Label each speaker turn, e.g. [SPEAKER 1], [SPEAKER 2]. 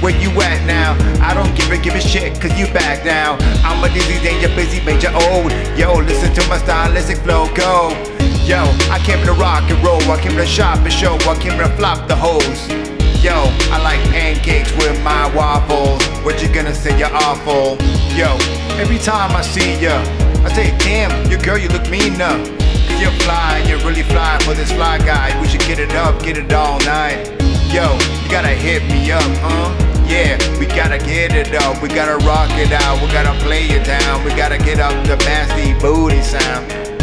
[SPEAKER 1] Where you at now? I don't give a give a shit, cause you back now. I'm a dizzy danger, busy, major old. Yo, listen to my stylistic flow, go. Yo, I came to rock and roll, I came to shop and show, I came to flop the hose. Yo, I like pancakes with my waffles. What you gonna say, you're awful? Yo, every time I see ya, I say, damn, your girl, you look mean up. Cause you're fly, you're really fly for this fly guy. We should get it up, get it all night. Yo, you gotta hit me up, huh? Get it up, we gotta rock it out, we gotta play it down, we gotta get up the nasty booty sound.